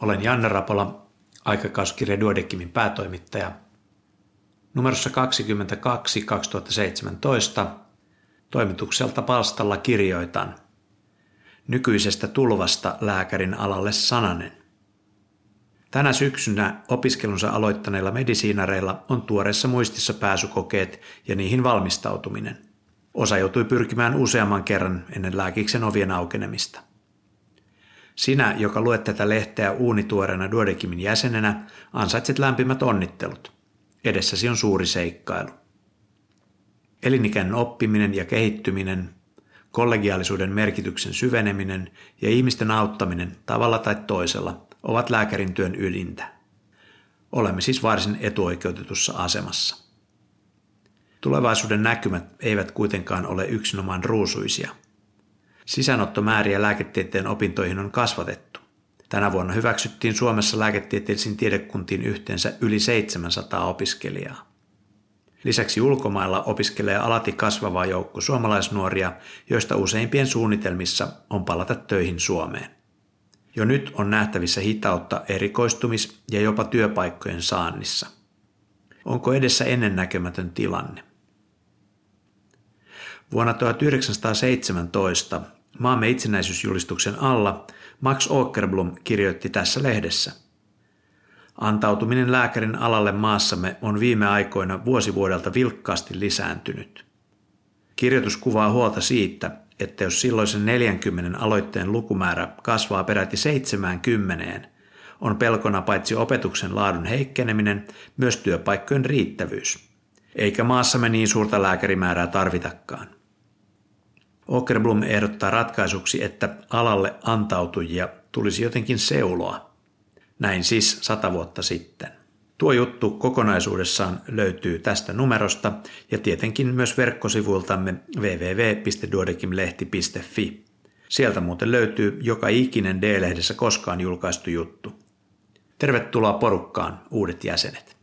Olen Janne Rapola, aikakauskirja Duodekimin päätoimittaja. Numerossa 22 2017 toimitukselta palstalla kirjoitan nykyisestä tulvasta lääkärin alalle sananen. Tänä syksynä opiskelunsa aloittaneilla medisiinareilla on tuoreessa muistissa pääsykokeet ja niihin valmistautuminen. Osa joutui pyrkimään useamman kerran ennen lääkiksen ovien aukenemista. Sinä, joka luet tätä lehteä uunituoreena Duodekimin jäsenenä, ansaitset lämpimät onnittelut. Edessäsi on suuri seikkailu. Elinikäinen oppiminen ja kehittyminen, kollegiaalisuuden merkityksen syveneminen ja ihmisten auttaminen tavalla tai toisella ovat lääkärin työn ylintä. Olemme siis varsin etuoikeutetussa asemassa. Tulevaisuuden näkymät eivät kuitenkaan ole yksinomaan ruusuisia – Sisäänottomääriä lääketieteen opintoihin on kasvatettu. Tänä vuonna hyväksyttiin Suomessa lääketieteellisiin tiedekuntiin yhteensä yli 700 opiskelijaa. Lisäksi ulkomailla opiskelee alati kasvava joukko suomalaisnuoria, joista useimpien suunnitelmissa on palata töihin Suomeen. Jo nyt on nähtävissä hitautta erikoistumis- ja jopa työpaikkojen saannissa. Onko edessä ennennäkemätön tilanne? Vuonna 1917 maamme itsenäisyysjulistuksen alla Max Åkerblom kirjoitti tässä lehdessä. Antautuminen lääkärin alalle maassamme on viime aikoina vuosivuodelta vilkkaasti lisääntynyt. Kirjoitus kuvaa huolta siitä, että jos silloisen 40 aloitteen lukumäärä kasvaa peräti 70, on pelkona paitsi opetuksen laadun heikkeneminen, myös työpaikkojen riittävyys. Eikä maassamme niin suurta lääkärimäärää tarvitakaan. Åkerblom ehdottaa ratkaisuksi, että alalle antautujia tulisi jotenkin seuloa. Näin siis sata vuotta sitten. Tuo juttu kokonaisuudessaan löytyy tästä numerosta ja tietenkin myös verkkosivuiltamme www.duodekimlehti.fi. Sieltä muuten löytyy joka ikinen D-lehdessä koskaan julkaistu juttu. Tervetuloa porukkaan, uudet jäsenet.